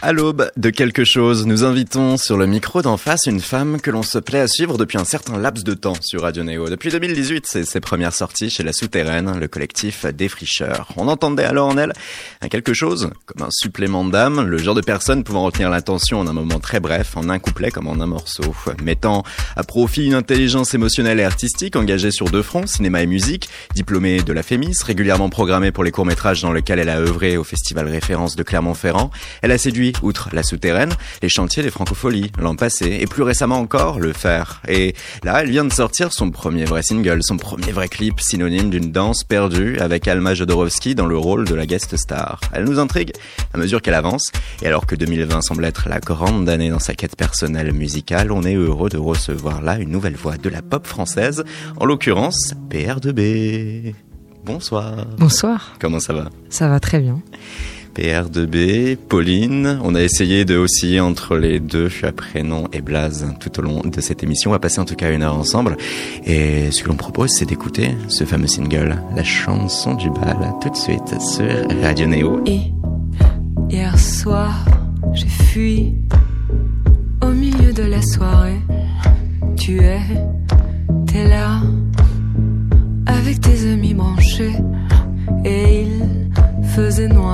À l'aube de quelque chose, nous invitons sur le micro d'en face une femme que l'on se plaît à suivre depuis un certain laps de temps sur Radio Néo. Depuis 2018, c'est ses premières sorties chez La Souterraine, le collectif Défricheurs. On entendait alors en elle un quelque chose, comme un supplément d'âme, le genre de personne pouvant retenir l'attention en un moment très bref, en un couplet comme en un morceau, mettant à profit une intelligence émotionnelle et artistique engagée sur deux fronts, cinéma et musique, diplômée de la FEMIS, régulièrement programmée pour les courts-métrages dans lesquels elle a œuvré au Festival Référence de Clermont-Ferrand. Elle a séduit outre la souterraine, les chantiers des francopholies l'an passé, et plus récemment encore, le fer. Et là, elle vient de sortir son premier vrai single, son premier vrai clip, synonyme d'une danse perdue, avec Alma Jodorowsky dans le rôle de la guest star. Elle nous intrigue à mesure qu'elle avance, et alors que 2020 semble être la grande année dans sa quête personnelle musicale, on est heureux de recevoir là une nouvelle voix de la pop française, en l'occurrence PR2B. Bonsoir. Bonsoir. Comment ça va? Ça va très bien. PR2B, Pauline. On a essayé de osciller entre les deux, prénom et Blaze, tout au long de cette émission. On va passer en tout cas une heure ensemble. Et ce que l'on propose, c'est d'écouter ce fameux single, la chanson du bal, tout de suite sur Radio Néo. Et hier soir, j'ai fui au milieu de la soirée. Tu es, t'es là, avec tes amis branchés. Et il faisait noir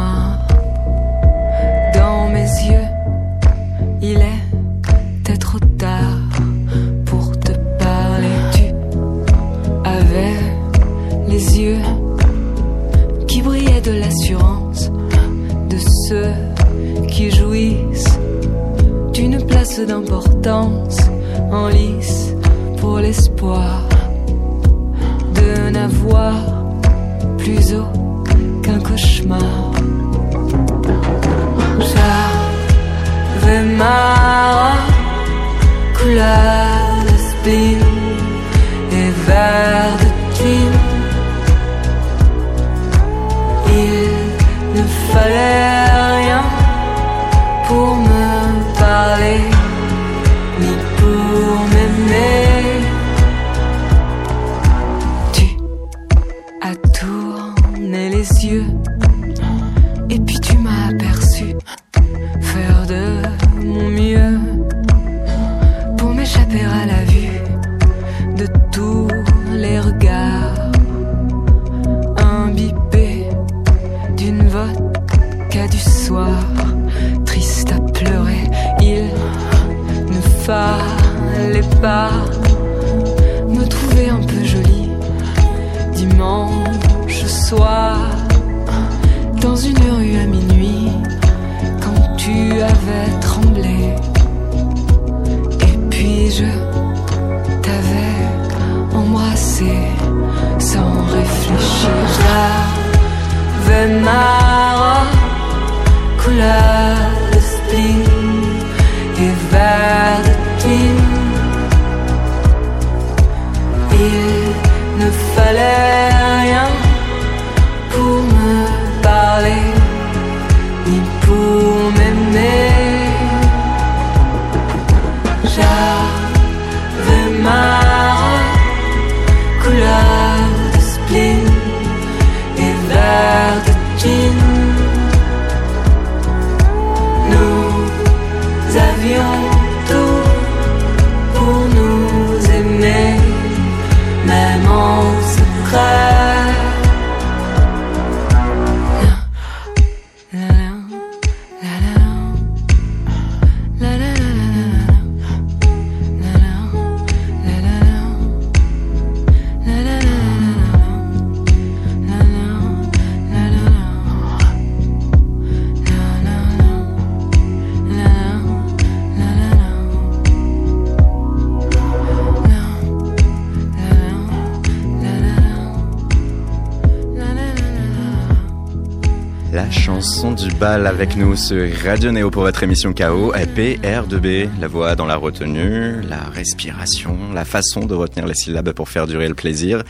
avec nous sur Radio Néo pour votre émission KO, PR2B, la voix dans la retenue, la respiration, la façon de retenir les syllabes pour faire durer le plaisir.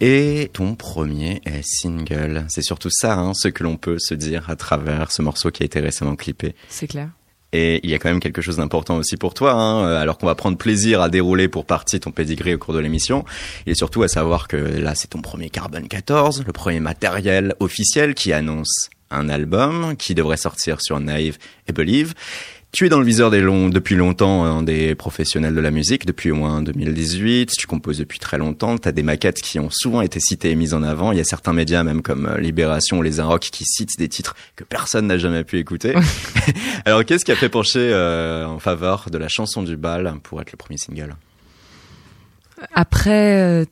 Et ton premier est single. C'est surtout ça, hein, ce que l'on peut se dire à travers ce morceau qui a été récemment clippé. C'est clair. Et il y a quand même quelque chose d'important aussi pour toi, hein, alors qu'on va prendre plaisir à dérouler pour partie ton pedigree au cours de l'émission, et surtout à savoir que là c'est ton premier Carbone 14, le premier matériel officiel qui annonce un album qui devrait sortir sur Naive et Believe. Tu es dans le viseur des longs, depuis longtemps hein, des professionnels de la musique, depuis au moins 2018. Tu composes depuis très longtemps. Tu as des maquettes qui ont souvent été citées et mises en avant. Il y a certains médias, même comme euh, Libération ou Les Inrocks, qui citent des titres que personne n'a jamais pu écouter. Alors, qu'est-ce qui a fait pencher euh, en faveur de la chanson du bal pour être le premier single? Après, euh,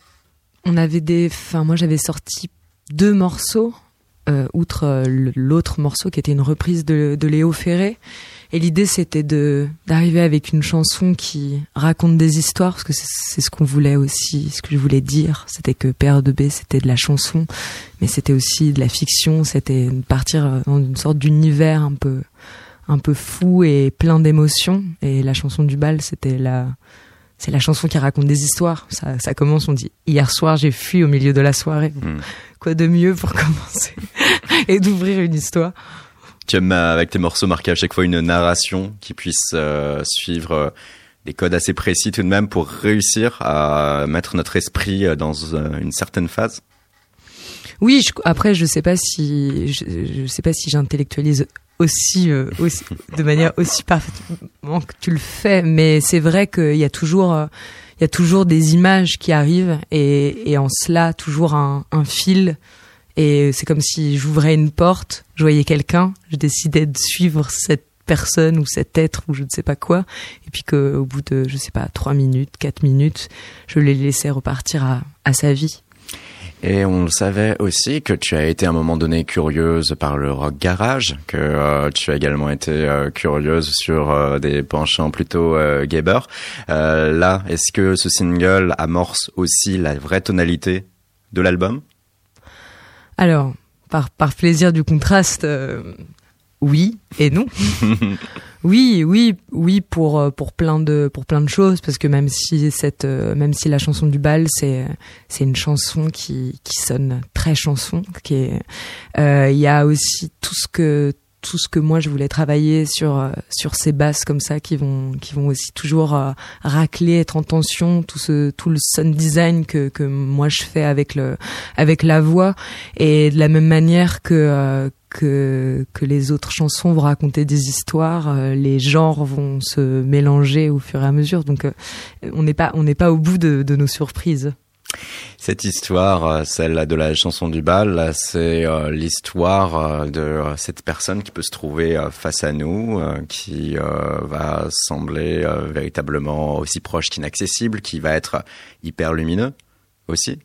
on avait des... Enfin, moi, j'avais sorti deux morceaux, outre l'autre morceau qui était une reprise de, de Léo Ferré. Et l'idée, c'était de d'arriver avec une chanson qui raconte des histoires, parce que c'est ce qu'on voulait aussi, ce que je voulais dire. C'était que Père de B, c'était de la chanson, mais c'était aussi de la fiction. C'était partir dans une sorte d'univers un peu un peu fou et plein d'émotions. Et la chanson du bal, c'était la c'est la chanson qui raconte des histoires. Ça, ça commence, on dit hier soir j'ai fui au milieu de la soirée. Hmm. Quoi de mieux pour commencer et d'ouvrir une histoire? Tu aimes euh, avec tes morceaux marquer à chaque fois une narration qui puisse euh, suivre euh, des codes assez précis tout de même pour réussir à mettre notre esprit dans une certaine phase? Oui, après je sais pas si je, sais pas si j'intellectualise aussi, aussi de manière aussi parfaitement que tu le fais, mais c'est vrai qu'il y a toujours il y a toujours des images qui arrivent et, et en cela toujours un, un fil. Et c'est comme si j'ouvrais une porte, je voyais quelqu'un, je décidais de suivre cette personne ou cet être ou je ne sais pas quoi, et puis qu'au bout de, je sais pas, trois minutes, quatre minutes, je les laissais repartir à, à sa vie. Et on le savait aussi que tu as été à un moment donné curieuse par le rock garage, que euh, tu as également été euh, curieuse sur euh, des penchants plutôt euh, là, est-ce que ce single amorce aussi la vraie tonalité de l'album? Alors, par, par plaisir du contraste, oui et non. oui, oui, oui pour euh, pour plein de pour plein de choses parce que même si cette euh, même si la chanson du bal c'est c'est une chanson qui qui sonne très chanson qui est il y a aussi tout ce que tout ce que moi je voulais travailler sur euh, sur ces basses comme ça qui vont qui vont aussi toujours euh, racler être en tension tout ce tout le sound design que que moi je fais avec le avec la voix. Et de la même manière que euh, que, les autres chansons vont raconter des histoires, les genres vont se mélanger au fur et à mesure. Donc on n'est pas on pas au bout de, nos surprises. Cette histoire, euh, celle de la chanson du bal, c'est euh, l'histoire euh, de cette personne qui peut se trouver face à nous, qui va sembler véritablement aussi proche qu'inaccessible, qui va être hyper lumineux aussi.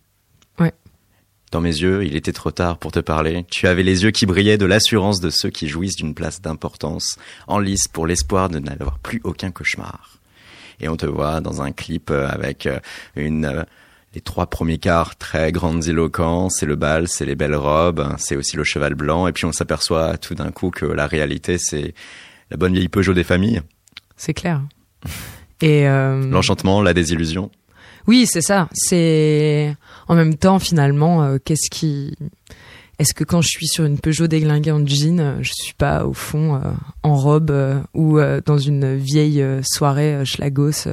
Dans mes yeux, il était trop tard pour te parler. Tu avais les yeux qui brillaient de l'assurance de ceux qui jouissent d'une place d'importance, en lice pour l'espoir de n'avoir plus aucun cauchemar. Et on te voit dans un clip avec une les trois premiers quarts très grandes éloquents, c'est le bal, c'est les belles robes, c'est aussi le cheval blanc, et puis on s'aperçoit tout d'un coup que la réalité c'est la bonne vieille Peugeot des familles. C'est clair. Et euh... l'enchantement, la désillusion. Oui, c'est ça. C'est en même temps finalement, euh, qu'est-ce qui est-ce que quand je suis sur une Peugeot déglinguée en jean, euh, je suis pas au fond euh, en robe ou dans une vieille soirée schlagos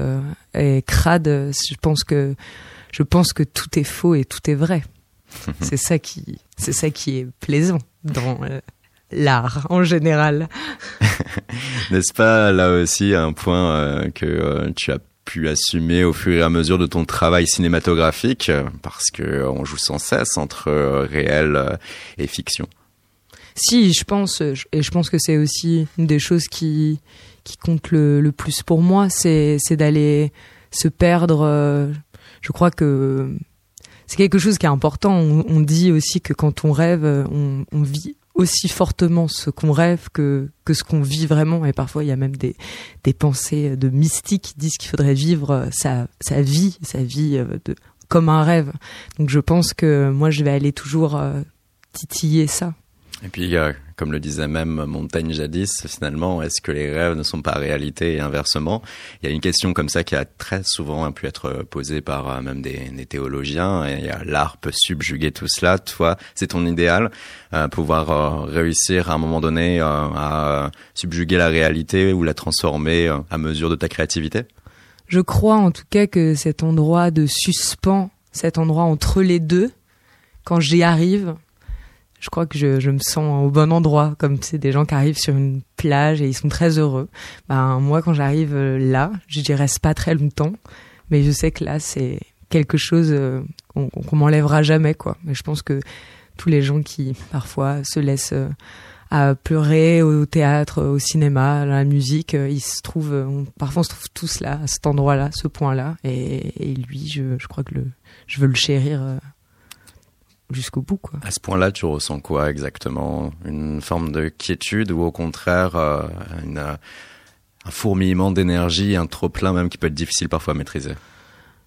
et crade Je pense que je pense que tout est faux et tout est vrai. c'est ça qui, c'est ça qui est plaisant dans l'art en général. N'est-ce pas là aussi un point que tu as pu assumer au fur et à mesure de ton travail cinématographique parce que on joue sans cesse entre réel et fiction. Si, je pense, et je pense que c'est aussi une des choses qui qui compte le, le plus pour moi, c'est c'est d'aller se perdre je crois que c'est quelque chose qui est important. On, dit aussi que quand on rêve, on, vit aussi fortement ce qu'on rêve que, que ce qu'on vit vraiment. Et parfois, il y a même des, des pensées de mystiques qui disent qu'il faudrait vivre sa, sa vie, sa vie euh, de, comme un rêve. Donc je pense que moi, je vais aller toujours euh, titiller ça. Et puis, euh, comme le disait même Montaigne jadis, finalement, est-ce que les rêves ne sont pas réalité et inversement? Il y a une question comme ça qui a très souvent pu être posée par euh, même des, théologiens, et l'art peut subjuguer tout cela. Toi, c'est ton idéal, euh, pouvoir euh, réussir à un moment donné à subjuguer la réalité ou la transformer à mesure de ta créativité? Je crois en tout cas que cet endroit de suspens, cet endroit entre les deux, quand j'y arrive, je crois que je, je, me sens au bon endroit, comme c'est des gens qui arrivent sur une plage et ils sont très heureux. Ben moi, quand j'arrive euh, là, je n'y reste pas très longtemps, mais je sais que là, c'est quelque chose euh, qu'on qu m'enlèvera jamais, quoi. Mais je pense que tous les gens qui parfois se laissent euh, à pleurer au théâtre, au cinéma, à la musique, ils se trouvent, parfois on se trouve tous là, à cet endroit-là, ce point-là, et, et, lui, je, je crois que je veux le chérir jusqu'au bout. Quoi. À ce point-là, tu ressens quoi exactement? Une forme de quiétude ou au contraire euh, une, un fourmillement d'énergie, un trop plein même qui peut être difficile parfois à maîtriser?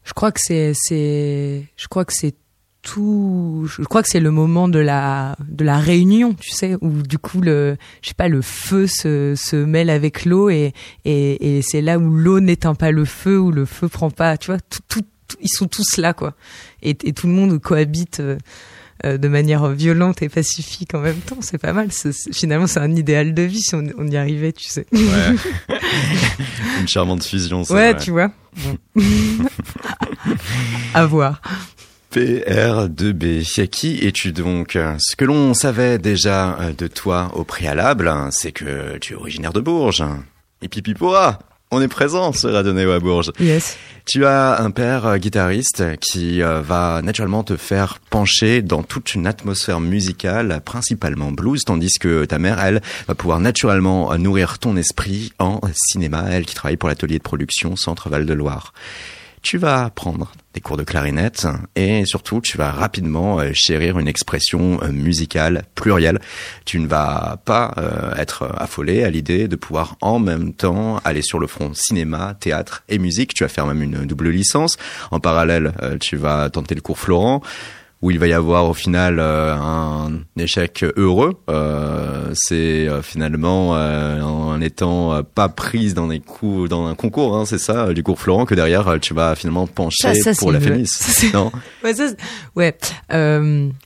Je crois que c'est, c'est, je crois que c'est tout. Je crois que c'est le moment de la de la réunion, tu sais, où du coup le, je sais pas, le feu se, se mêle avec l'eau et et, et c'est là où l'eau n'éteint pas le feu, où le feu prend pas, tu vois, tout, tout ils sont tous là, quoi. Et, et tout le monde cohabite euh, euh, de manière violente et pacifique en même temps. C'est pas mal. C finalement, c'est un idéal de vie si on, on, y arrivait, tu sais. Ouais. Une charmante fusion, ça. Ouais, tu vois. Bon. à voir. PR2B. Qui es-tu donc? Ce que l'on savait déjà de toi au préalable, c'est que tu es originaire de Bourges. Et pipi pourra on est présent sur Radio Néo à Bourges. Yes. Tu as un père euh, guitariste qui euh, va naturellement te faire pencher dans toute une atmosphère musicale, principalement blues, tandis que ta mère, elle, va pouvoir naturellement nourrir ton esprit en cinéma, elle qui travaille pour l'atelier de production Centre Val de Loire tu vas prendre des cours de clarinette et surtout tu vas rapidement euh, chérir une expression euh, musicale plurielle. Tu ne vas pas euh, être affolé à l'idée de pouvoir en même temps aller sur le front cinéma, théâtre et musique. Tu vas faire même une double licence. En parallèle, tu vas tenter le cours Florent où il va y avoir au final euh, un échec heureux. Euh, c'est euh, finalement euh, en étant pas prise dans des coups, dans un concours, hein, c'est ça, du cours Florent, que derrière tu vas finalement pencher ça, ça, pour la Fémis. Non ouais, ça, ouais.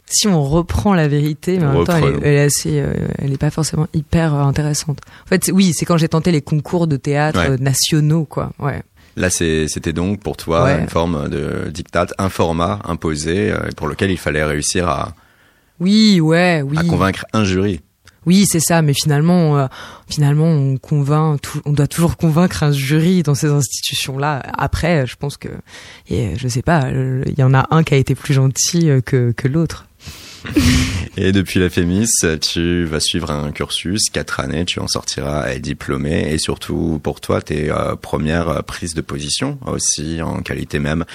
si on reprend la vérité, mais en même temps, elle est, elle est assez, elle est pas forcément hyper intéressante. En fait, oui, c'est quand j'ai tenté les concours de théâtre Ouais. nationaux, quoi. Ouais. Là, c'était donc pour toi Ouais. une forme de diktat, un format imposé euh, pour lequel il fallait réussir à, Oui, ouais, oui. à convaincre un jury. Oui, c'est ça, mais finalement, euh, finalement, on convainc, tout, on doit toujours convaincre un jury dans ces institutions-là. Après, je pense que, et je sais pas, il y en a un qui a été plus gentil euh, que, que l'autre. Et depuis la Fémis, tu vas suivre un cursus, quatre années, tu en sortiras diplômé et surtout pour toi, tes euh, premières prises de position aussi en qualité même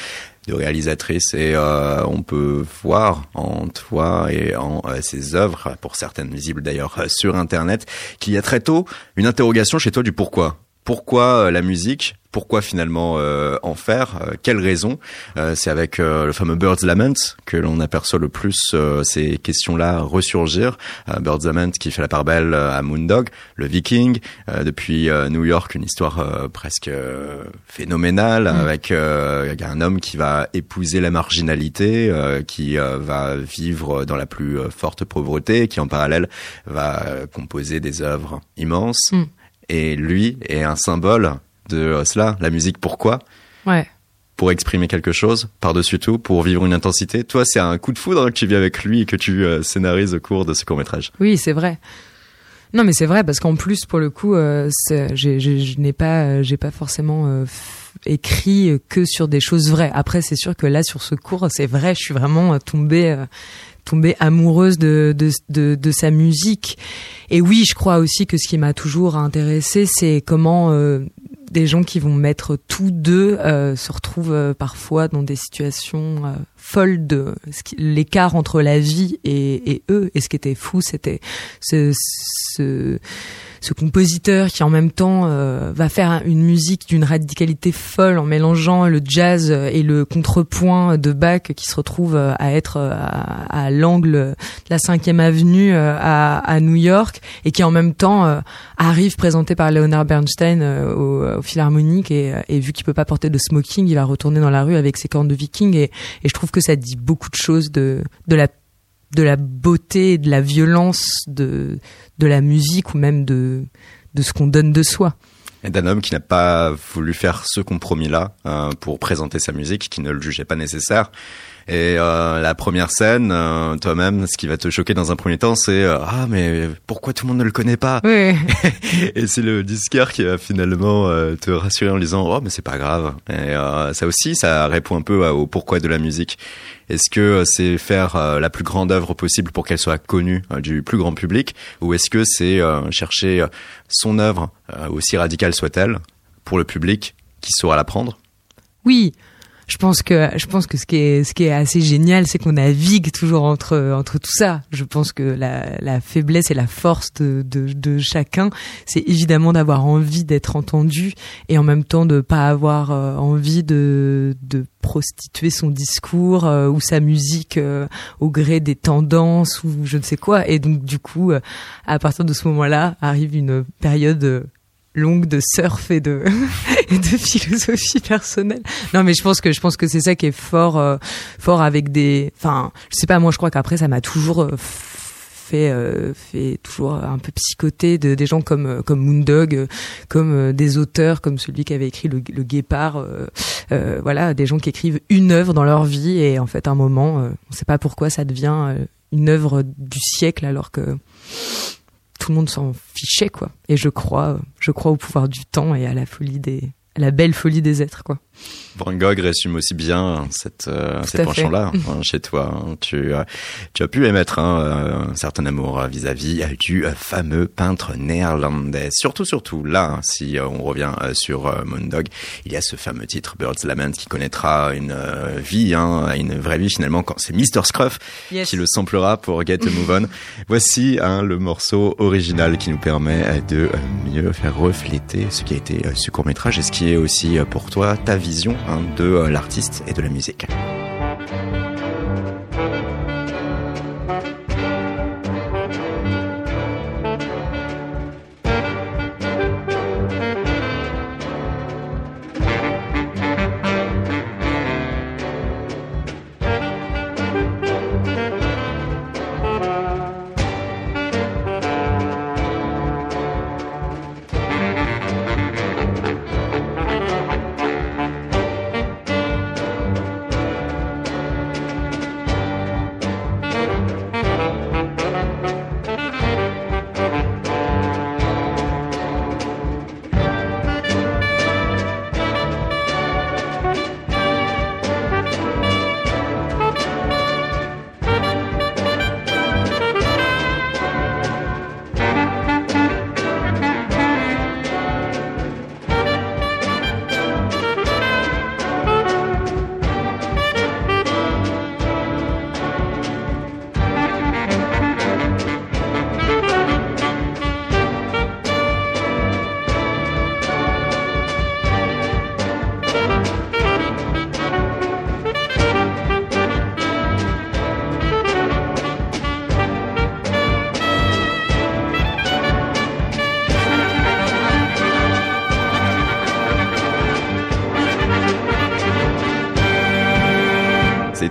de réalisatrice et euh, on peut voir en toi et en euh, ses œuvres, pour certaines visibles d'ailleurs euh, sur internet, qu'il y a très tôt une interrogation chez toi du pourquoi. Pourquoi euh, la musique Pourquoi finalement euh, en faire Euh, Quelles raisons Euh, C'est avec euh, le fameux Bird's Lament que l'on aperçoit le plus euh, ces questions-là ressurgir. Euh, Bird's Lament qui fait la part belle à Moondog, le Viking, euh, depuis euh, New York, une histoire euh, presque euh, phénoménale avec euh, un homme qui va épouser la marginalité, euh, qui euh, va vivre dans la plus forte pauvreté, qui en parallèle va composer des œuvres immenses. Mm. Et lui est un symbole de cela. La musique, pourquoi? Ouais. Pour exprimer quelque chose, par-dessus tout, pour vivre une intensité. Toi, c'est un coup de foudre que tu vis avec lui et que tu euh, scénarises au cours de ce court-métrage. Oui, c'est vrai. Non, mais c'est vrai parce qu'en plus, pour le coup, euh, je n'ai pas, euh, j'ai pas forcément euh, écrit que sur des choses vraies. Après, c'est sûr que là, sur ce cours, c'est vrai, je suis vraiment tombée, tombée amoureuse de, de, de, sa musique. Et oui, je crois aussi que ce qui m'a toujours intéressée, c'est comment euh, des gens qui vont mettre tous deux euh, se retrouvent euh, parfois dans des situations, euh, folle de l'écart entre la vie et, et eux. Et ce qui était fou, c'était ce, ce compositeur qui en même temps euh, va faire une musique d'une radicalité folle en mélangeant le jazz et le contrepoint de Bach qui se retrouve euh, à être euh, à, l'angle de la cinquième avenue à, New York et qui en même temps arrive présenté par Leonard Bernstein au, au Philharmonique et, vu qu'il peut pas porter de smoking, il va retourner dans la rue avec ses cornes de viking et, et je trouve que ça dit beaucoup de choses de de la de la beauté et de la violence de la musique ou même de ce qu'on donne de soi. Et d'un homme qui n'a pas voulu faire ce compromis-là euh, pour présenter sa musique, qui ne le jugeait pas nécessaire. Et euh, la première scène, euh, toi-même, ce qui va te choquer dans un premier temps, c'est euh, ah mais pourquoi tout le monde ne le connaît pas Oui. Et c'est le disquaire qui va finalement euh, te rassurer en disant oh mais c'est pas grave. Et euh, ça aussi, ça répond un peu au pourquoi de la musique. Est-ce que euh, c'est faire euh, la plus grande œuvre possible pour qu'elle soit connue du plus grand public, ou est-ce que c'est euh, chercher son œuvre, euh, aussi radicale soit-elle, pour le public qui saura la prendre? Oui, je pense que je pense que ce qui est ce qui est assez génial, c'est qu'on navigue toujours entre entre tout ça. Je pense que la, la faiblesse et la force de de, de chacun, c'est évidemment d'avoir envie d'être entendu et en même temps de pas avoir euh, envie de de prostituer son discours euh, ou sa musique euh, au gré des tendances ou je ne sais quoi. Et donc du coup, à partir de ce moment-là, arrive une période longue de surf et de et de philosophie personnelle. Non, mais je pense que je pense que c'est ça qui est fort euh, fort avec des. Enfin, je sais pas. Moi, je crois qu'après, ça m'a toujours euh, fait euh, fait toujours un peu psychoter de des gens comme euh, comme Moondog, comme des auteurs comme celui qui avait écrit le, le Guépard. voilà, des gens qui écrivent une œuvre dans leur vie et en fait, un moment, on sait pas pourquoi ça devient une œuvre du siècle alors que tout le monde s'en fichait quoi. Et je crois, je crois au pouvoir du temps et à la folie des, à la belle folie des êtres quoi. Van Gogh résume aussi bien cette, euh, ces penchants-là hein, chez toi. hein. Tu, euh, tu as pu émettre hein, euh, un certain amour euh, vis-à-vis du fameux peintre néerlandais. Surtout, surtout là, hein, si on revient sur Moondog, il y a ce fameux titre Bird's Lament qui connaîtra une euh, vie, hein, une vraie vie finalement quand c'est Mr. Scruff qui le samplera pour Get a Move On. Voici hein, le morceau original qui nous permet de mieux faire refléter ce qui a été ce court métrage et ce qui est aussi pour toi ta hein, de euh, l'artiste et de la musique.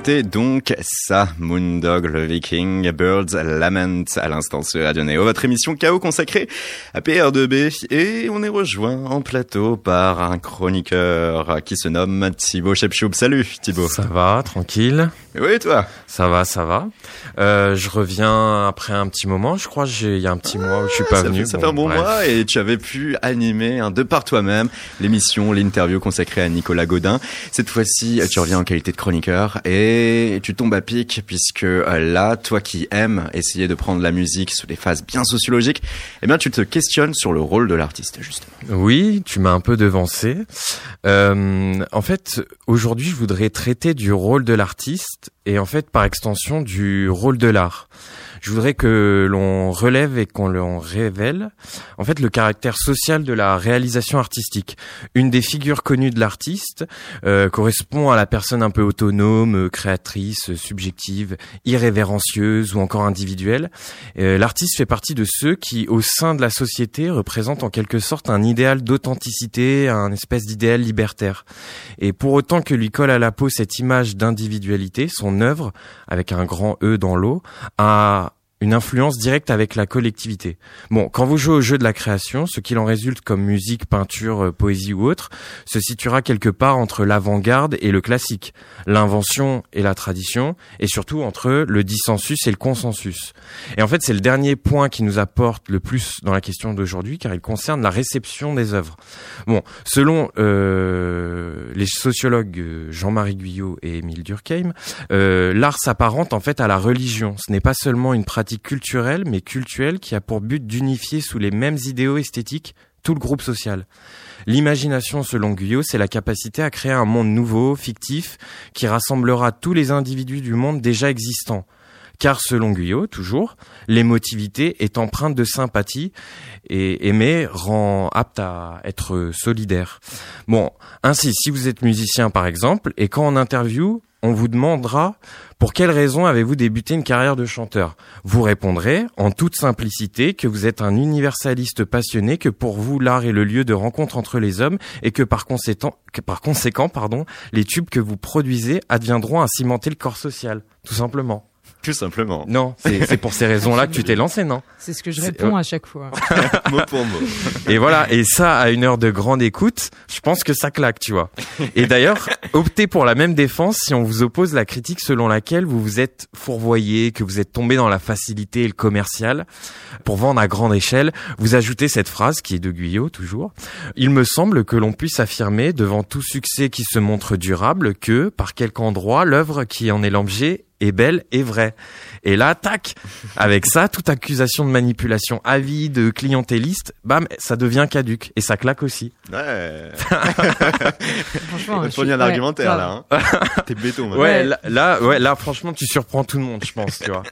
C'était donc ça, Moondog le Viking, Birds Lament à l'instant sur Radio Neo, votre émission KO consacrée à PR2B et on est rejoint en plateau par un chroniqueur qui se nomme Thibaut Chepchoub. Salut Thibaut. Ça va, tranquille. Oui toi Ça va, ça va. Euh, je reviens après un petit moment. Je crois j'ai il y a un petit mois où je suis pas ça venu. Fait, ça fait un bon bref. mois et tu avais pu animer hein, de par toi-même l'émission, l'interview consacrée à Nicolas Godin. Cette fois-ci, tu reviens en qualité de chroniqueur et tu tombes à pic puisque euh, là, toi qui aimes essayer de prendre la musique sous des phases bien sociologiques, eh bien tu te questionnes sur le rôle de l'artiste justement. Oui, tu m'as un peu devancé. Euh, en fait, aujourd'hui, je voudrais traiter du rôle de l'artiste et en fait, par extension, du rôle de l'art je voudrais que l'on relève et qu'on l'on révèle en fait le caractère social de la réalisation artistique. Une des figures connues de l'artiste euh, correspond à la personne un peu autonome, créatrice, subjective, irrévérencieuse ou encore individuelle. Euh, l'artiste fait partie de ceux qui, au sein de la société, représentent en quelque sorte un idéal d'authenticité, un espèce d'idéal libertaire. Et pour autant que lui colle à la peau cette image d'individualité, son œuvre, avec un grand E dans l'eau, a une influence directe avec la collectivité. Bon, quand vous jouez au jeu de la création, ce qu'il en résulte comme musique, peinture, euh, poésie ou autre, se situera quelque part entre l'avant-garde et le classique, l'invention et la tradition, et surtout entre le dissensus et le consensus. Et en fait, c'est le dernier point qui nous apporte le plus dans la question d'aujourd'hui, car il concerne la réception des œuvres. Bon, selon euh, les sociologues euh, Jean-Marie Guyot et Émile Durkheim, euh, l'art s'apparente en fait à la religion. Ce n'est pas seulement une pratique culturelle, mais culturelle, qui a pour but d'unifier sous les mêmes idéaux esthétiques tout le groupe social. L'imagination, selon Guyot, c'est la capacité à créer un monde nouveau, fictif, qui rassemblera tous les individus du monde déjà existants. Car selon Guyot, toujours, l'émotivité est empreinte de sympathie et aimer rend apte à être solidaire. Bon, ainsi, si vous êtes musicien par exemple, et quand en interview, on vous demandera pour quelle raison avez-vous débuté une carrière de chanteur? Vous répondrez en toute simplicité que vous êtes un universaliste passionné, que pour vous l'art est le lieu de rencontre entre les hommes et que par conséquent, les tubes que vous produisez adviendront à cimenter le corps social, tout simplement. Tout simplement. Non, c'est pour ces raisons-là que tu t'es lancé, non C'est ce que je réponds à chaque fois. mot pour mot. Et voilà, et ça, à une heure de grande écoute, je pense que ça claque, tu vois. Et d'ailleurs, optez pour la même défense si on vous oppose la critique selon laquelle vous vous êtes fourvoyé, que vous êtes tombé dans la facilité et le commercial. Pour vendre à grande échelle, vous ajoutez cette phrase qui est de Guyot, toujours. Il me semble que l'on puisse affirmer, devant tout succès qui se montre durable, que, par quelque endroit, l'œuvre qui en est l'objet est belle et vraie. Et là, tac, avec ça, toute accusation de manipulation avide, clientéliste, bam, ça devient caduque. Et ça claque aussi. Ouais. Franchement, Il je faut suis- un ouais, argumentaire là. Hein. T'es béton. Ouais, là, là, ouais, là, franchement, tu surprends tout le monde, je pense, tu vois.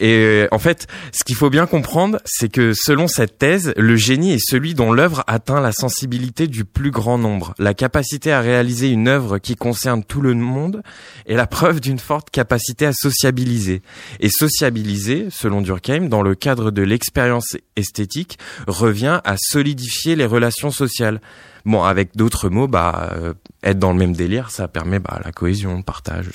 Et euh, en fait, ce qu'il faut bien comprendre, c'est que selon cette thèse, le génie est celui dont l'œuvre atteint la sensibilité du plus grand nombre. La capacité à réaliser une œuvre qui concerne tout le monde est la preuve d'une forte capacité à sociabiliser. Et sociabiliser, selon Durkheim, dans le cadre de l'expérience esthétique, revient à solidifier les relations sociales. Bon, avec d'autres mots, bah, euh, être dans le même délire, ça permet bah, la cohésion, le partage,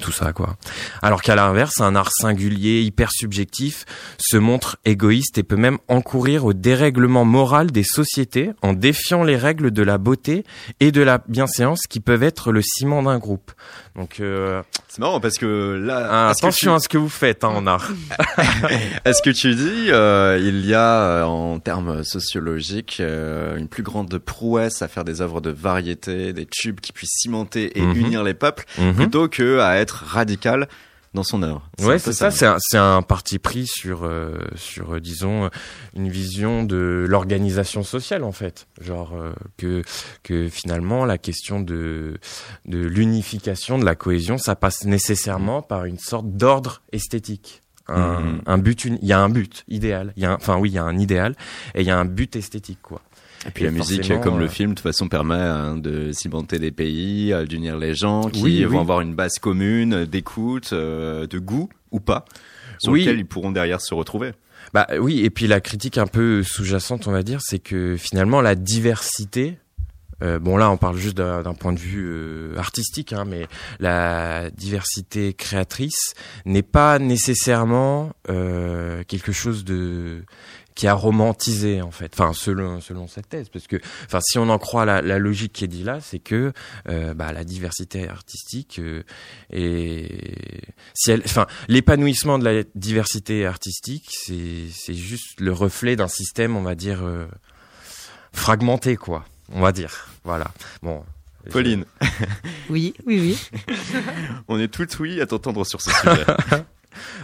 tout ça, quoi. Alors qu'à l'inverse, un art singulier, hyper subjectif, se montre égoïste et peut même encourir au dérèglement moral des sociétés en défiant les règles de la beauté et de la bienséance qui peuvent être le ciment d'un groupe. Donc, euh, C'est marrant parce que là, ah, que attention tu- à ce que vous faites hein, en art. à ce que tu dis, euh, il y a euh, en termes sociologiques euh, une plus grande prouesse à faire des œuvres de variété, des tubes qui puissent cimenter et Mhm. unir les peuples, Mhm. plutôt que à être radical dans son œuvre. Ouais, c'est ça. C'est un, parti pris sur, euh, sur, euh, disons, une vision de l'organisation sociale en fait. Genre euh, que que finalement la question de de l'unification, de la cohésion, ça passe nécessairement par une sorte d'ordre esthétique. Un, Mhm. un but, il y a un but idéal. Il y a, un- enfin oui, il y a un idéal et il y a un but esthétique quoi. Et puis la musique, comme le euh, film, de toute façon, permet hein, de cimenter des pays, d'unir les gens qui Oui, vont oui. avoir une base commune euh, d'écoute, euh, de goût ou pas, sur Oui. lequel ils pourront derrière se retrouver. Bah oui, et puis la critique un peu sous-jacente, on va dire, c'est que finalement la diversité, euh, bon là on parle juste d'un d'un point de vue euh, artistique, hein, mais la diversité créatrice n'est pas nécessairement euh, quelque chose de qui a romantisé en fait, enfin selon selon cette thèse, parce que enfin si on en croit la, la logique qui est dit là, c'est que euh, bah, la diversité artistique euh, et si elle, enfin l'épanouissement de la diversité artistique, c'est c'est juste le reflet d'un système, on va dire euh, fragmenté quoi, on va dire, voilà. Bon, Pauline, Oui, oui, oui. on est tout oui à t'entendre sur ce sujet.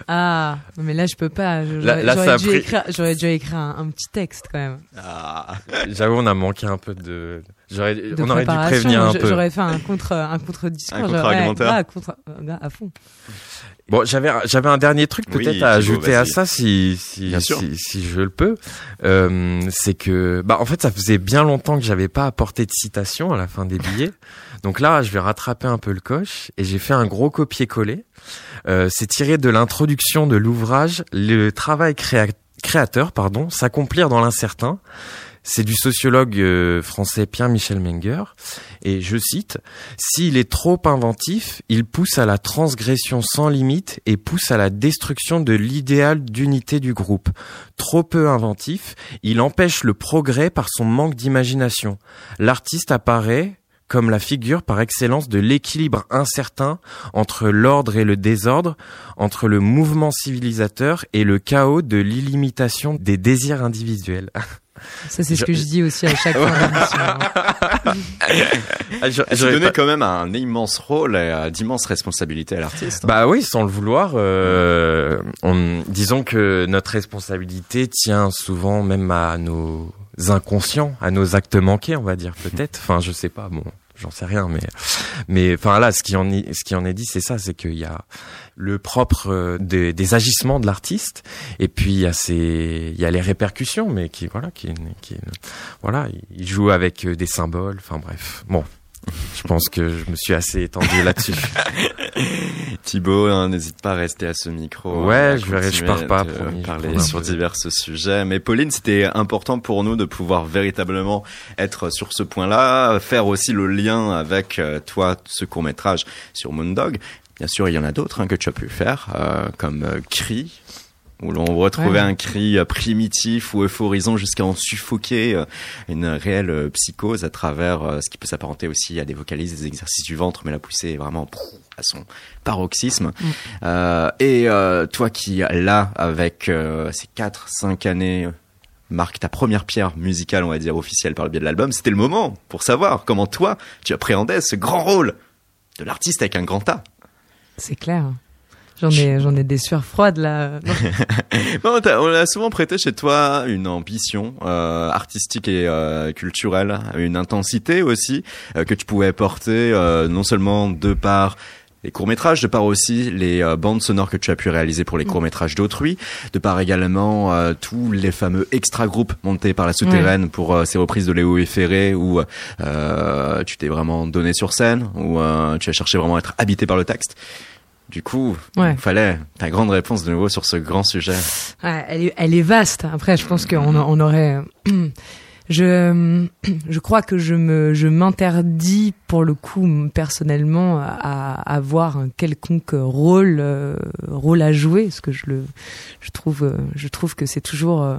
Ah, mais là, je peux pas. J'aurais dû, pris- écrire, j'aurais dû écrire un, un petit texte quand même. Ah. J'avoue, on a manqué un peu de. J'aurais, De on aurait dû préparation. prévenir un peu. J'aurais fait un contre, un contre-discours. Un j'aurais- contre-argumentaire. ouais, contre, euh, à fond. Bon, j'avais j'avais un dernier truc Oui, peut-être à ajouter à ça si si, si je le peux. Euh, c'est que bah en fait ça faisait bien longtemps que j'avais pas apporté de citation à la fin des billets. Donc là, je vais rattraper un peu le coche et j'ai fait un gros copier-coller. Euh, c'est tiré de l'introduction de l'ouvrage Le travail créa- créateur pardon, s'accomplir dans l'incertain. C'est du sociologue euh, français Pierre-Michel Menger. Et je cite, S'il est trop inventif, il pousse à la transgression sans limite et pousse à la destruction de l'idéal d'unité du groupe. Trop peu inventif, il empêche le progrès par son manque d'imagination. L'artiste apparaît comme la figure par excellence de l'équilibre incertain entre l'ordre et le désordre, entre le mouvement civilisateur et le chaos de l'illimitation des désirs individuels. Ça, c'est ce que je dis aussi à chaque d'émission. hein. Ah, je- J'ai j'aurais donné quand même un immense rôle et euh, d'immenses responsabilités à l'artiste. Bah oui, sans le vouloir. Euh, on, disons que notre responsabilité tient souvent même à nos inconscients, à nos actes manqués, on va dire peut-être. Enfin, je sais pas. Bon, j'en sais rien, mais mais enfin là, ce qui en est, ce qui en est dit, c'est ça, c'est qu'il y a le propre euh, des, des agissements de l'artiste, et puis il y a ses, il y a les répercussions, mais qui voilà, qui, qui voilà, il joue avec euh, des symboles. Enfin bref, bon. Je pense que je me suis assez étendu là-dessus. Thibaut, hein, n'hésite pas à rester à ce micro. Ouais, hein, à je verrai, je pars pas, promis, Parler sur divers sujets. Mais Pauline, c'était important pour nous de pouvoir véritablement être sur ce point-là, faire aussi le lien avec euh, toi, ce court métrage sur Moondog. Bien sûr, il y en a d'autres hein, que tu as pu faire, euh, comme euh, Cri, où l'on retrouvait Ouais. un cri euh, primitif ou euphorisant jusqu'à en suffoquer euh, une réelle euh, psychose à travers ce qui peut s'apparenter aussi à des vocalises, des exercices du ventre, mais la poussée est vraiment à son paroxysme. Euh, et euh, toi qui, là, avec euh, ces 4-5 années, marque ta première pierre musicale, on va dire, officielle par le biais de l'album, c'était le moment pour savoir comment toi, tu appréhendais ce grand rôle de l'artiste avec un grand A. C'est clair. J'en ai, j'en ai des sueurs froides là. Non, on a souvent prêté chez toi une ambition euh, artistique et euh, culturelle, une intensité aussi euh, que tu pouvais porter euh, non seulement de par les courts-métrages, de par aussi les euh, bandes sonores que tu as pu réaliser pour les courts-métrages d'autrui, de par également euh, tous les fameux extra-groupes montés par la souterraine pour euh, ces reprises de Léo et Ferré où euh, tu t'es vraiment donné sur scène, où euh, tu as cherché vraiment à être habité par le texte. Du coup, Ouais. il fallait ta grande réponse de nouveau sur ce grand sujet. Ouais, elle, est, elle est vaste. Après, je pense qu'on on aurait. Je, je crois que je me, je m'interdis pour le coup personnellement à, à avoir un quelconque rôle, euh, rôle à jouer, parce que je le, je trouve, euh, je trouve que c'est toujours, euh,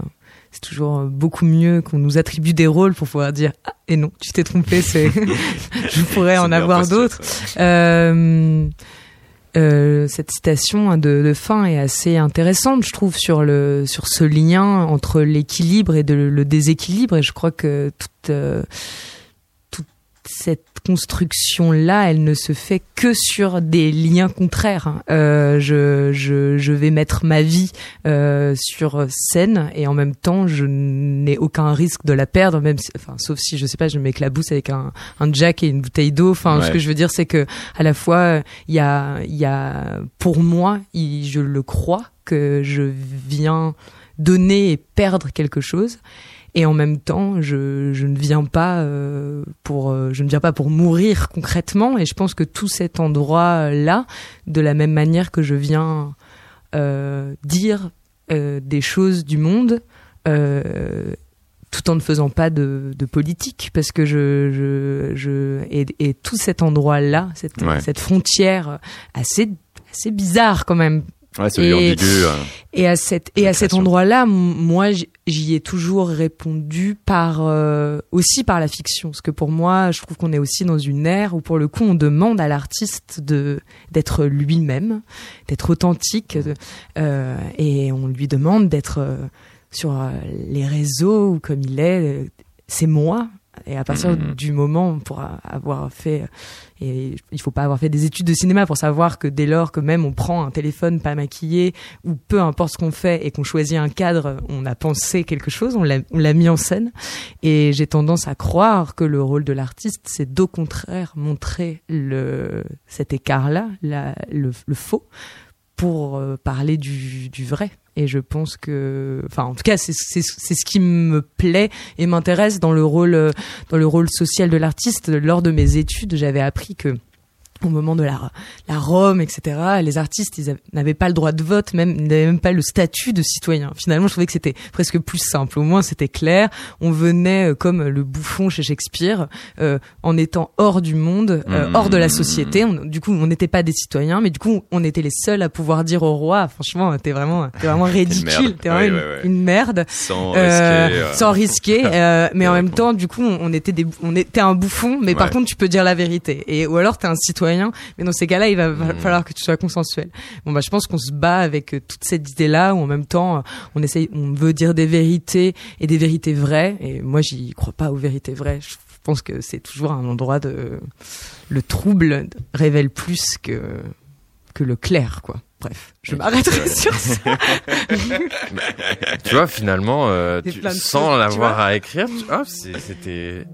c'est toujours beaucoup mieux qu'on nous attribue des rôles pour pouvoir dire ah, et non, tu t'es trompé, c'est, je pourrais en avoir d'autres. Euh, euh, cette citation de, de fin est assez intéressante, je trouve, sur le sur ce lien entre l'équilibre et le déséquilibre. Et je crois que toute euh, cette construction là, elle ne se fait que sur des liens contraires. hein. Euh, je, je je vais mettre ma vie euh, sur scène et en même temps, je n'ai aucun risque de la perdre, même si, enfin, sauf si je sais pas, je m'éclabousse avec un un jack et une bouteille d'eau. Enfin, ce que je veux dire, c'est que à la fois il y a il y a pour moi il- je le crois que je viens donner et perdre quelque chose et en même temps je, je ne viens pas euh, pour euh, je ne viens pas pour mourir concrètement et je pense que tout cet endroit là de la même manière que je viens euh, dire euh, des choses du monde tout en ne faisant pas de, de politique parce que je, je, je et, et tout cet endroit là cette, Ouais. cette frontière assez assez bizarre quand même Ouais, celui Et- ambigu. euh, et à cet et à cet endroit-là, moi, j'y ai toujours répondu par euh, aussi par la fiction, parce que pour moi, je trouve qu'on est aussi dans une ère où pour le coup, on demande à l'artiste de d'être lui-même, d'être authentique, de- euh, et on lui demande d'être euh, sur euh, les réseaux ou comme il est. C'est moi. Et à partir Mhm. du moment pour avoir fait et il faut pas avoir fait des études de cinéma pour savoir que dès lors que même on prend un téléphone pas maquillé ou peu importe ce qu'on fait et qu'on choisit un cadre, on a pensé quelque chose, on l'a mis en scène. Et j'ai tendance à croire que le rôle de l'artiste, c'est d'au contraire montrer le cet écart-là, le, faux, pour euh, parler du vrai. Et je pense que, enfin, en tout cas, c'est ce qui me plaît et m'intéresse dans le rôle euh, dans le rôle social de l'artiste. Lors de mes études, j'avais appris que au moment de la, la Rome, etc., les artistes, ils av- n'avaient pas le droit de vote, même, ils n'avaient même pas le statut de citoyen. Finalement, je trouvais que c'était presque plus simple. Au moins, c'était clair. On venait euh, comme le bouffon chez Shakespeare, euh, en étant hors du monde, euh, Mmh. hors de la société. On- du coup, on n'était pas des citoyens, mais du coup, on était les seuls à pouvoir dire au roi, franchement, t'es vraiment, t'es vraiment ridicule, t'es vraiment une, merde. Sans risquer. sans risquer mais en même temps du coup on, on était des on était un bouffon mais par contre tu peux dire la vérité et ou alors t'es un citoyen mais dans ces cas-là il va Mhm. falloir que tu sois consensuel. Bon bah je pense qu'on se bat avec euh, toute cette idée là où en même temps on essaye on veut dire des vérités et des vérités vraies et moi j'y crois pas aux vérités vraies. Je pense que c'est toujours un endroit de le trouble révèle plus que que le clair quoi. Bref je m'arrêterai sur ça. Tu vois, finalement, euh, tu- sans l'avoir à écrire, tu- c'est- c'était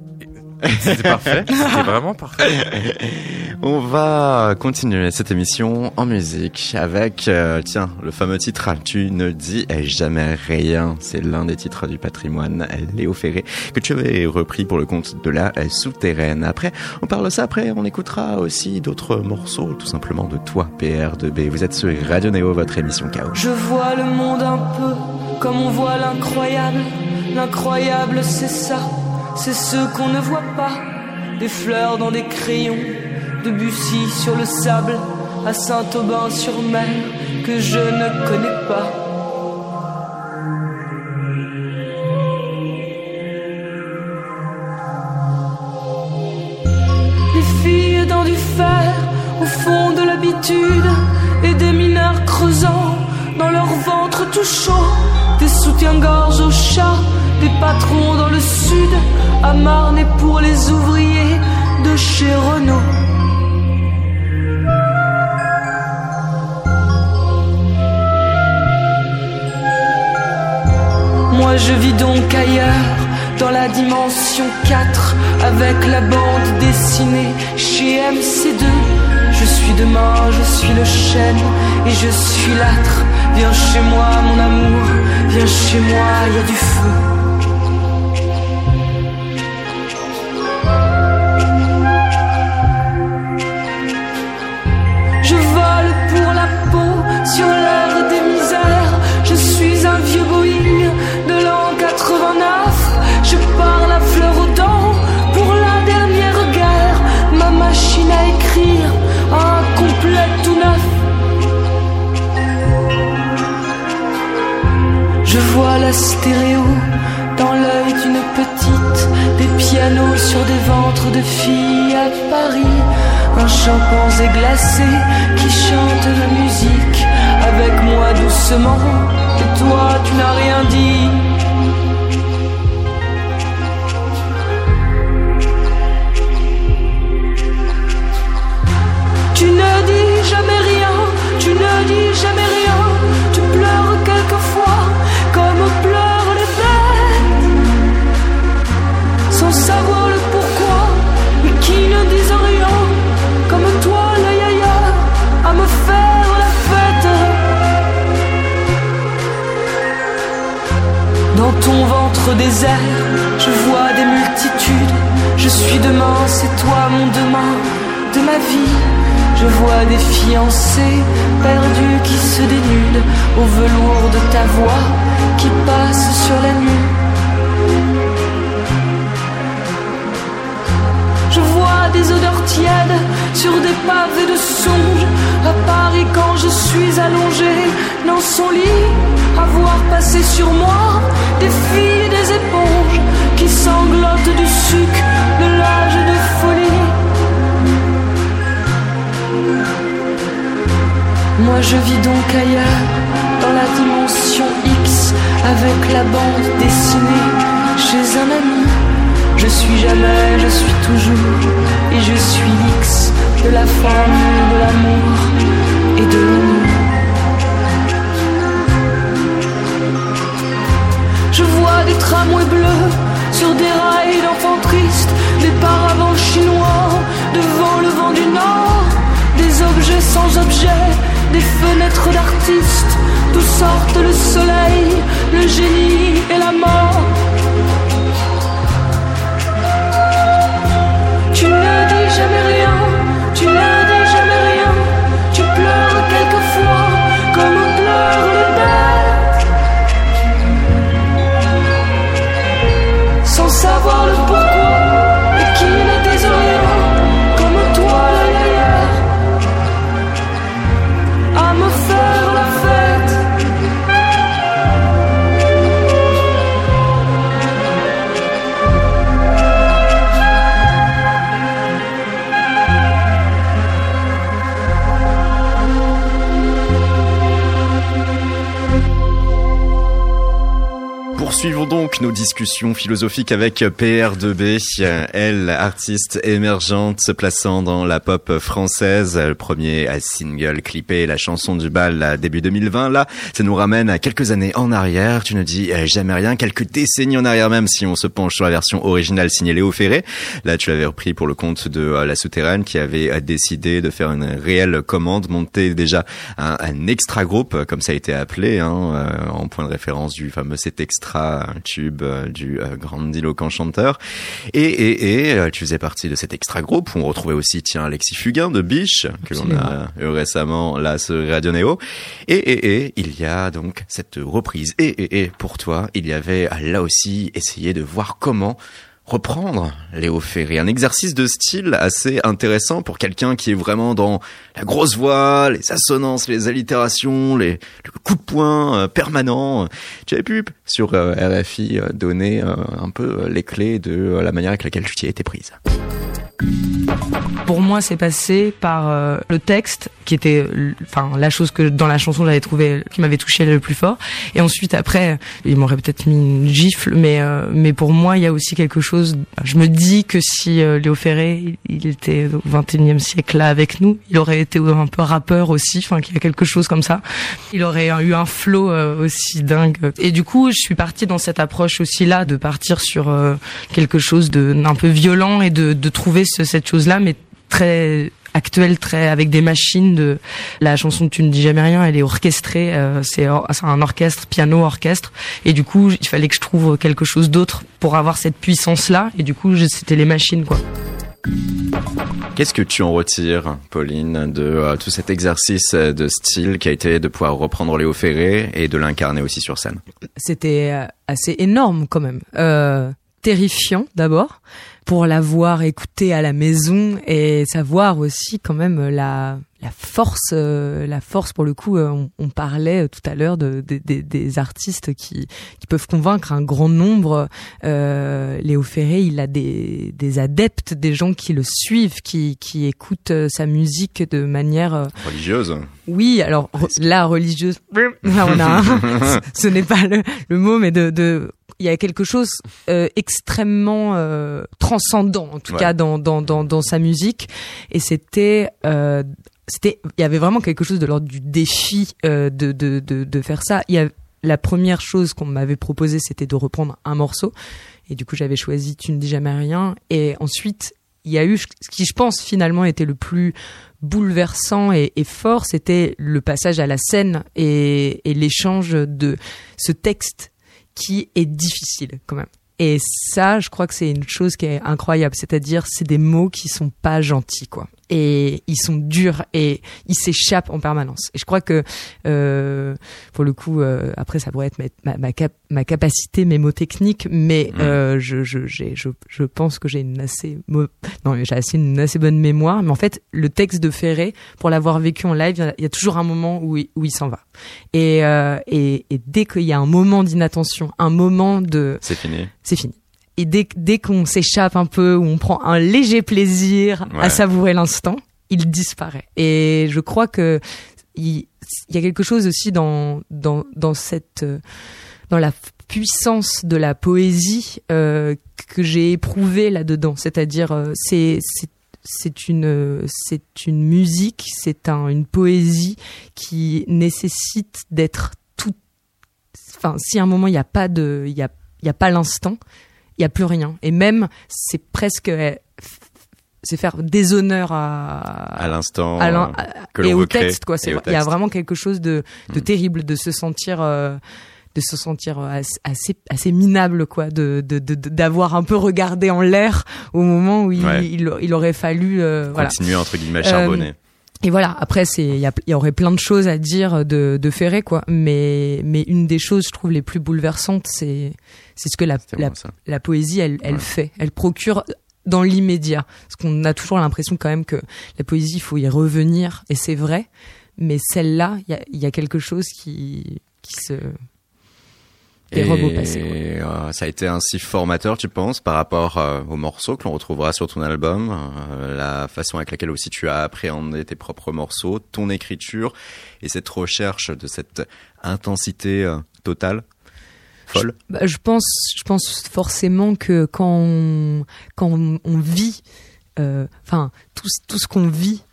c'était parfait. C'était vraiment parfait. On va continuer cette émission en musique avec, euh, tiens, le fameux titre ah, Tu ne dis jamais rien. C'est l'un des titres du patrimoine Léo Ferré que tu avais repris pour le compte de la souterraine. Après, on parle de ça après, on écoutera aussi d'autres morceaux, tout simplement de toi, PR2B. Vous êtes sur Radio Néo, votre émission Chaos. Je vois le monde un peu comme on voit l'incroyable. L'incroyable, c'est ça, c'est ce qu'on ne voit pas. Des fleurs dans des crayons, de Bussy sur le sable, à Saint-Aubin-sur-Mer, que je ne connais pas. Des filles dans du fer, au fond de l'habitude, et des mineurs creusant dans leur ventre tout chaud, des soutiens-gorge aux chats, des patrons dans le sud, à Marne et pour les ouvriers de chez Renault. Moi je vis donc ailleurs, dans la dimension 4, avec la bande dessinée chez MC2. Je suis demain, je suis le chêne et je suis l'âtre. Viens chez moi, mon amour, viens chez moi, il y a du feu. Stéréo. Dans l'œil d'une petite, des pianos sur des ventres de filles à Paris, un chimpanzé glacé qui chante la musique avec moi doucement, et toi tu n'as rien dit. Tu ne dis jamais rien, tu ne dis jamais rien, ventre désert, je vois des multitudes. Je suis demain, c'est toi mon demain de ma vie. Je vois des fiancés perdus qui se dénudent au velours de ta voix qui passe sur la nuit. Je vois des odeurs tièdes sur des pavés de songe. À Paris, quand je suis allongé dans son lit, à voir passer sur moi des filles et des éponges qui sanglotent du sucre de l'âge de folie. Moi je vis donc ailleurs, dans la dimension X, avec la bande dessinée chez un ami. Je suis jamais, je suis toujours, et je suis X de la femme, de l'amour et de l'amour. Des tramways bleus sur des rails d'enfants tristes, des paravents chinois devant le vent du nord, des objets sans objet, des fenêtres d'artistes, d'où sortent le soleil, le génie et la mort. Tu ne dis jamais rien, tu ne discussions philosophiques avec PR2B, elle, artiste émergente se plaçant dans la pop française. Le premier single clippé, la chanson du bal début 2020. Là, ça nous ramène à quelques années en arrière. Tu ne dis euh, jamais rien, quelques décennies en arrière même si on se penche sur la version originale signée Léo Ferré. Là, tu l'avais repris pour le compte de euh, La Souterraine qui avait euh, décidé de faire une réelle commande, monter déjà un, extra groupe, comme ça a été appelé, hein, en point de référence du fameux cet extra tube du euh, grandiloquent chanteur. Et, et, et euh, tu faisais partie de cet extra groupe où on retrouvait aussi tiens Alexis Fugain de Biche que l'on a eu récemment là sur Radio Néo. Et, et, et il y a donc cette reprise. Et, et, et pour toi, il y avait là aussi essayé de voir comment reprendre Léo Ferré. Un exercice de style assez intéressant pour quelqu'un qui est vraiment dans la grosse voix, les assonances, les allitérations, les, le coup de poing euh, permanent. Tu avais pu, sur euh, RFI, euh, donner euh, un peu les clés de la manière avec laquelle tu t'y étais prise. Pour moi, c'est passé par le texte qui était, enfin, la chose que dans la chanson j'avais trouvé qui m'avait touché le plus fort. Et ensuite, après, il m'aurait peut-être mis une gifle, mais euh, mais pour moi, il y a aussi quelque chose. Je me dis que si euh, Léo Ferré, il, était au 21e siècle là avec nous, il aurait été un peu rappeur aussi, enfin, qu'il y a quelque chose comme ça. Il aurait eu un flow euh, aussi dingue. Et du coup, je suis partie dans cette approche aussi là, de partir sur euh, quelque chose de d'un peu violent et de, de trouver ce- cette chose là, mais très actuelle, très avec des machines de la chanson tu ne dis jamais rien elle est orchestrée euh, c'est or- un orchestre piano orchestre. Et du coup il fallait que je trouve quelque chose d'autre pour avoir cette puissance là et du coup c'était les machines quoi. Qu'est-ce que tu en retires, Pauline, de euh, tout cet exercice de style qui a été de pouvoir reprendre Léo Ferré et de l'incarner aussi sur scène? C'était euh, assez énorme quand même. Euh, terrifiant d'abord pour l'avoir écouté à la maison et savoir aussi quand même la la force euh, la force pour le coup euh, on, on parlait tout à l'heure de, de- de- des artistes qui qui peuvent convaincre un grand nombre. Euh, Léo Ferré il a des des adeptes des gens qui le suivent qui qui écoutent euh, sa musique de manière euh, Religieuse. Oui, alors la religieuse, on a, un- ce n'est pas le, le mot, mais de, de, il y a quelque chose euh, extrêmement euh, transcendant, en tout Ouais. cas dans, dans dans dans sa musique, et c'était euh, c'était, il y avait vraiment quelque chose de l'ordre du défi euh, de, de de de faire ça. Il y a la première chose qu'on m'avait proposé, c'était de reprendre un morceau, et du coup j'avais choisi Tu ne dis jamais rien, et ensuite il y a eu ce qui je pense finalement était le plus bouleversant et, et fort, c'était le passage à la scène et, et l'échange de ce texte qui est difficile quand même. Et ça, je crois que c'est une chose qui est incroyable. C'est-à-dire, c'est des mots qui sont pas gentils, quoi. Et ils sont durs et ils s'échappent en permanence. Et je crois que, euh, pour le coup, euh, après, ça pourrait être ma, ma, cap- ma capacité mémotechnique, mais euh, je, je, je, je pense que j'ai une assez, non, j'ai assez une assez bonne mémoire. Mais en fait, le texte de Ferré, pour l'avoir vécu en live, il y a- il y, a toujours un moment où il, où il s'en va. Et, euh, et, et dès qu'il y a un moment d'inattention, un moment de, C'est fini. c'est fini. Et dès, dès qu'on s'échappe un peu, où on prend un léger plaisir Ouais. à savourer l'instant, il disparaît. Et je crois que il, il y a quelque chose aussi dans dans dans cette euh, dans la puissance de la poésie euh, que j'ai éprouvée là-dedans. C'est-à-dire, euh, c'est c'est une c'est une musique, c'est un, une poésie qui nécessite d'être tout. Enfin, si à un moment il n'y a pas de, il y a y a pas l'instant, il y a plus rien. Et même c'est presque c'est faire déshonneur à à l'instant que et l'on au veut créer. texte quoi. C'est Et au il y a vraiment quelque chose de, de Mm. terrible de se sentir euh, de se sentir euh, assez minable quoi, de de- de- de- d'avoir un peu regardé en l'air au moment où il, Ouais. il, il aurait fallu euh, voilà. Continuer entre guillemets Euh, charbonner. Et voilà, après c'est il y, y aurait plein de choses à dire de de Ferré quoi, mais mais une des choses je trouve les plus bouleversantes c'est c'est ce que la la, bon, la poésie elle elle Ouais. fait, elle procure dans l'immédiat. Parce qu'on a toujours l'impression quand même que la poésie il faut y revenir. Et c'est vrai, mais celle-là il y a y a quelque chose qui qui se dérobe au passé. quoi. Et euh, ça a été ainsi formateur, tu penses, par rapport euh, aux morceaux que l'on retrouvera sur ton album, euh, la façon avec laquelle aussi tu as appréhendé tes propres morceaux, ton écriture et cette recherche de cette intensité totale, folle? Bah, je pense, je pense forcément que quand on, quand on, on vit, euh, enfin tout, tout ce qu'on vit,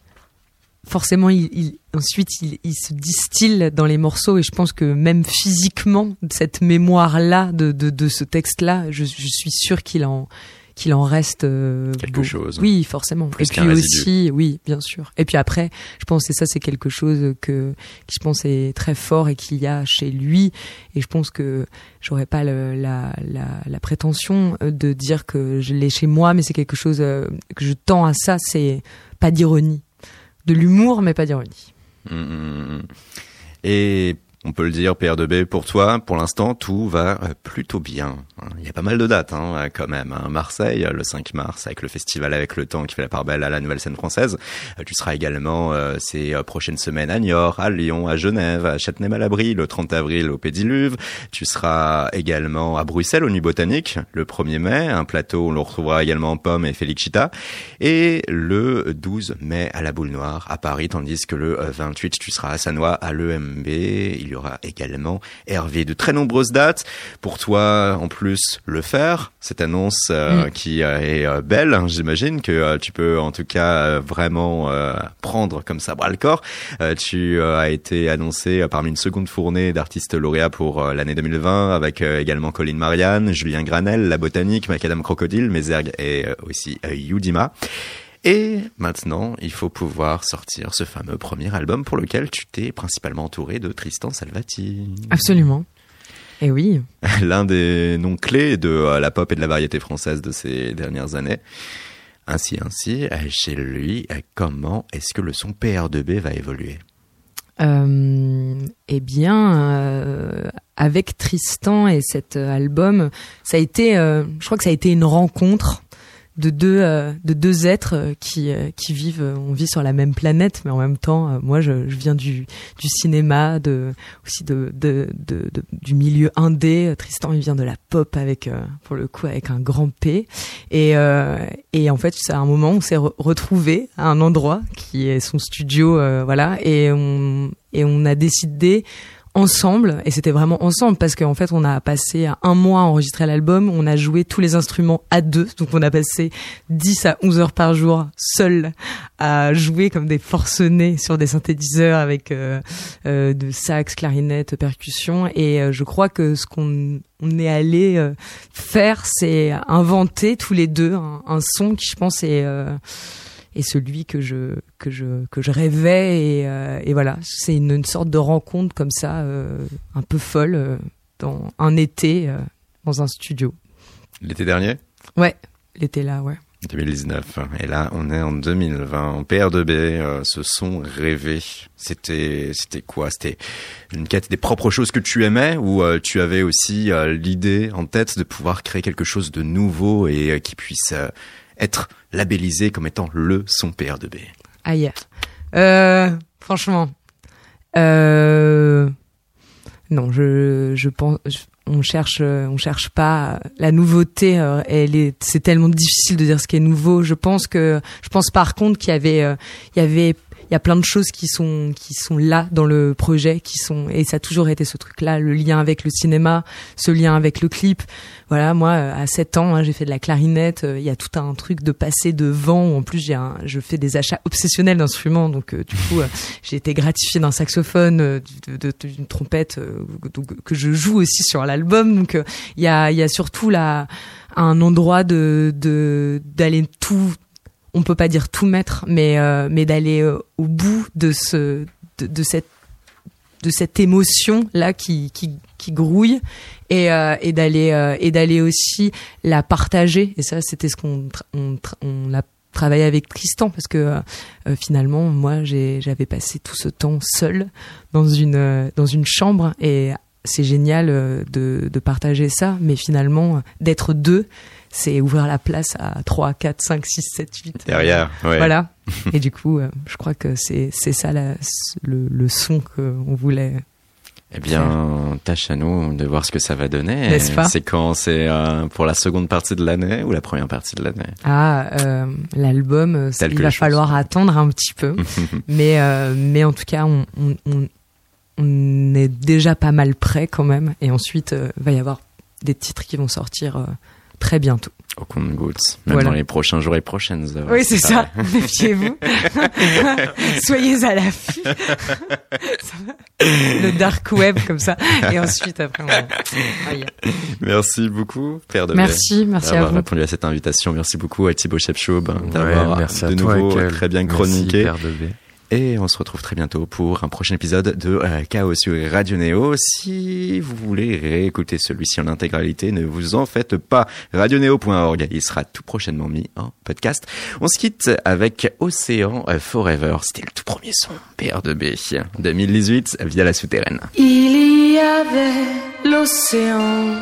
forcément, il, il- ensuite il, il se distille dans les morceaux et je pense que même physiquement, cette mémoire-là de, de, de ce texte-là, je, je suis sûre qu'il en qu'il en reste euh, Quelque beau- chose. Oui, forcément. Plus et puis résidu. aussi, oui, bien sûr. Et puis après, je pense que ça, c'est quelque chose que qui je pense est très fort et qu'il y a chez lui. Et je pense que j'aurais pas le- la, la, la prétention de dire que je l'ai chez moi, mais c'est quelque chose euh, que je tends à ça. C'est pas d'ironie, de l'humour, mais pas d'ironie. Mm, mm, mm. On peut le dire, PR2B, pour toi, pour l'instant, tout va euh, plutôt bien. Il y a pas mal de dates, hein, quand même. hein. Marseille, euh, le 5 mars, avec le festival Avec le Temps qui fait la part belle à la nouvelle scène française. Euh, Tu seras également euh, ces euh, prochaines semaines à Niort, à Lyon, à Genève, à Châtenay-Malabry, le 30 avril au Pédiluve. Tu seras également à Bruxelles, au Nuit Botanique, le 1er mai, un plateau où l'on retrouvera également Pomme et Felicita. Et le 12 mai à la Boule Noire, à Paris, tandis que le euh, 28, tu seras à Sanois, à l'EMB. Il y aura également Hervé. De très nombreuses dates. Pour toi, en plus, le faire, cette annonce euh, Mm. qui euh, est euh, belle, hein, j'imagine que euh, tu peux en tout cas vraiment prendre comme ça bras le corps. Tu as été annoncé parmi une seconde fournée d'artistes lauréats pour l'année 2020 avec également Colin Marianne, Julien Granel, La Botanique, Macadam Crocodile, Mézergue et aussi Yudima. Et maintenant, il faut pouvoir sortir ce fameux premier album pour lequel tu t'es principalement entouré de Tristan Salvati. Absolument. Et oui. L'un des noms clés de euh, la pop et de la variété française de ces dernières années. Ainsi, ainsi, euh, chez lui, euh, comment est-ce que le son PR2B va évoluer? Euh, eh bien, euh, avec Tristan et cet album, ça a été, euh, je crois que ça a été une rencontre de deux euh, de deux êtres euh, qui euh, qui vivent, on vit sur la même planète, mais en même temps, moi, je, je viens du du cinéma, de aussi de, de, de, du milieu indé. Tristan, il vient de la pop avec, pour le coup, avec un grand P. Et et en fait, c'est un moment où on s'est re- retrouvés à un endroit qui est son studio, voilà, et on et on a décidé ensemble et c'était vraiment ensemble parce qu'en fait on a passé un mois à enregistrer l'album on a joué tous les instruments à deux donc on a passé 10 à 11 heures par jour seul à jouer comme des forcenés sur des synthétiseurs avec euh, euh, de sax clarinette percussion. Et euh, je crois que ce qu'on on est allé faire c'est inventer tous les deux un son qui je pense est est celui que je que je que je rêvais. Et, euh, et voilà. C'est une, une sorte de rencontre comme ça euh, un peu folle euh, dans un été dans un studio. L'été dernier? Ouais l'été là ouais. 2019. Et là, on est en 2020. En PR2B, euh, ce son rêvé, c'était, c'était quoi? C'était une quête des propres choses que tu aimais ou tu avais aussi l'idée en tête de pouvoir créer quelque chose de nouveau et qui puisse être labellisé comme étant le son PR2B aïe. Euh, franchement euh, non je je pense on cherche on cherche pas. La nouveauté euh, elle est c'est tellement difficile de dire ce qui est nouveau. Je pense que je pense par contre qu'il y avait euh, il y avait il y a plein de choses qui sont qui sont là dans le projet qui sont et ça a toujours été ce truc là le lien avec le cinéma ce lien avec le clip. Voilà moi à 7 ans hein, j'ai fait de la clarinette il y a tout un truc de passer devant. En plus j'ai je fais des achats obsessionnels d'instruments donc du coup j'ai été gratifiée d'un saxophone d'une trompette que je joue aussi sur l'album. Donc il y a il y a surtout là un endroit de d'aller tout on peut pas dire tout mettre, mais euh, mais d'aller euh, au bout de ce de, cette de cette émotion là qui qui, grouille et euh, et d'aller et d'aller aussi la partager. Et ça c'était ce qu'on on, on a travaillé avec Tristan parce que finalement moi j'avais passé tout ce temps seul dans une dans une chambre et c'est génial de de partager ça mais finalement d'être deux c'est ouvrir la place à 3, 4, 5, 6, 7, 8. Derrière, ouais. Voilà. Et du coup, euh, je crois que c'est ça la, le, le son qu'on voulait. Eh bien, tâche à nous de voir ce que ça va donner. N'est-ce pas? C'est quand C'est euh, pour la seconde partie de l'année ou la première partie de l'année? Ah, euh, l'album, il va falloir attendre un petit peu. mais mais en tout cas, on, on, on, est déjà pas mal prêt quand même. Et ensuite, va y avoir des titres qui vont sortir très bientôt. Au compte-gouttes, même dans les prochains jours et prochaines heures. Oui, c'est ça. Méfiez-vous. Soyez à l'affût. Le dark web comme ça. Et ensuite, après, on... Merci beaucoup, Père de Merci, merci à vous. répondu à cette invitation. Merci beaucoup à Thibaut Shepshoub d'avoir de nouveau très bien chroniqué. Merci, Père de et on se retrouve très bientôt pour un prochain épisode de euh, Chaos sur Radio Néo. Si vous voulez réécouter celui-ci en intégralité, ne vous en faites pas. Radioneo.org, il sera tout prochainement mis en podcast. On se quitte avec Océan Forever. C'était le tout premier son PR2B 2018 via la souterraine. Il y avait l'océan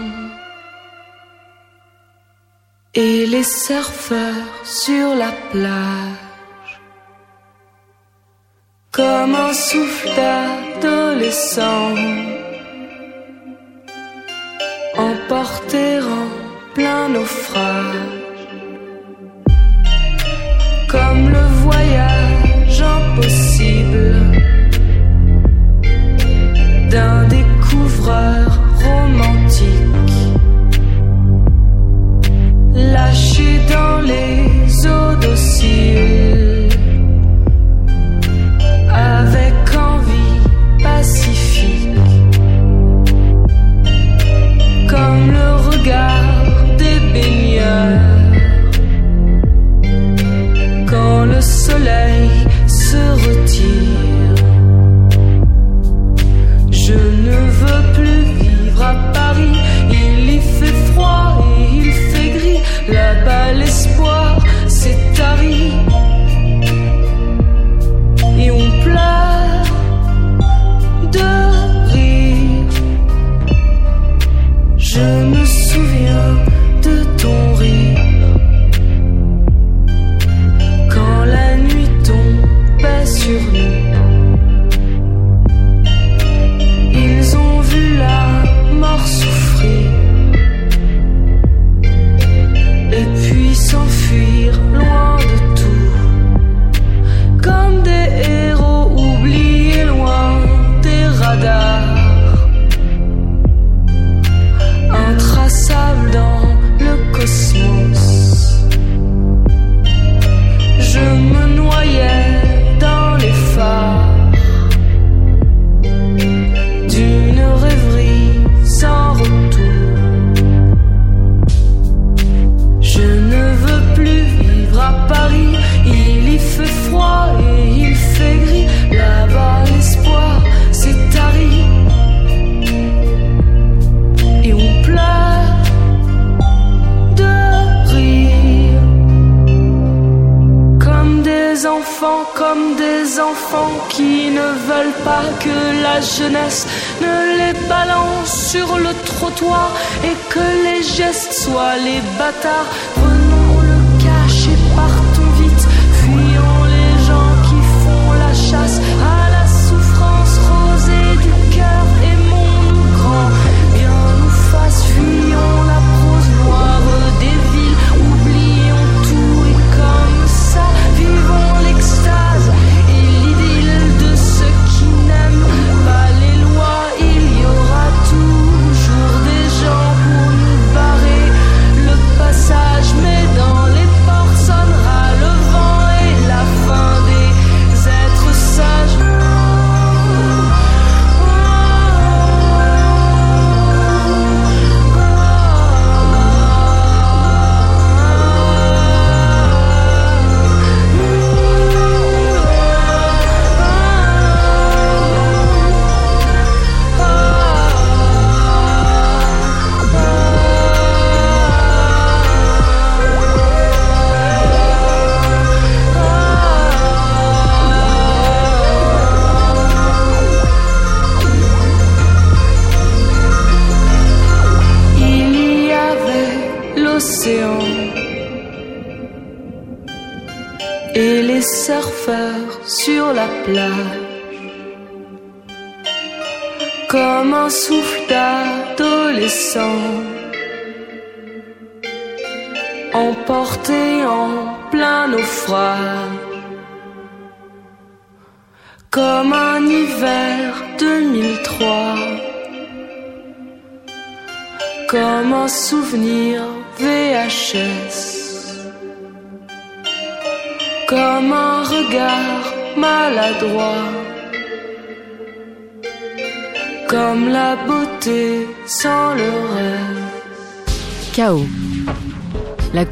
et les surfeurs sur la plage comme un souffle d'adolescent, emporté en plein naufrage, comme le voyage impossible d'un découvreur romantique, lâché dans les s'est bâtard.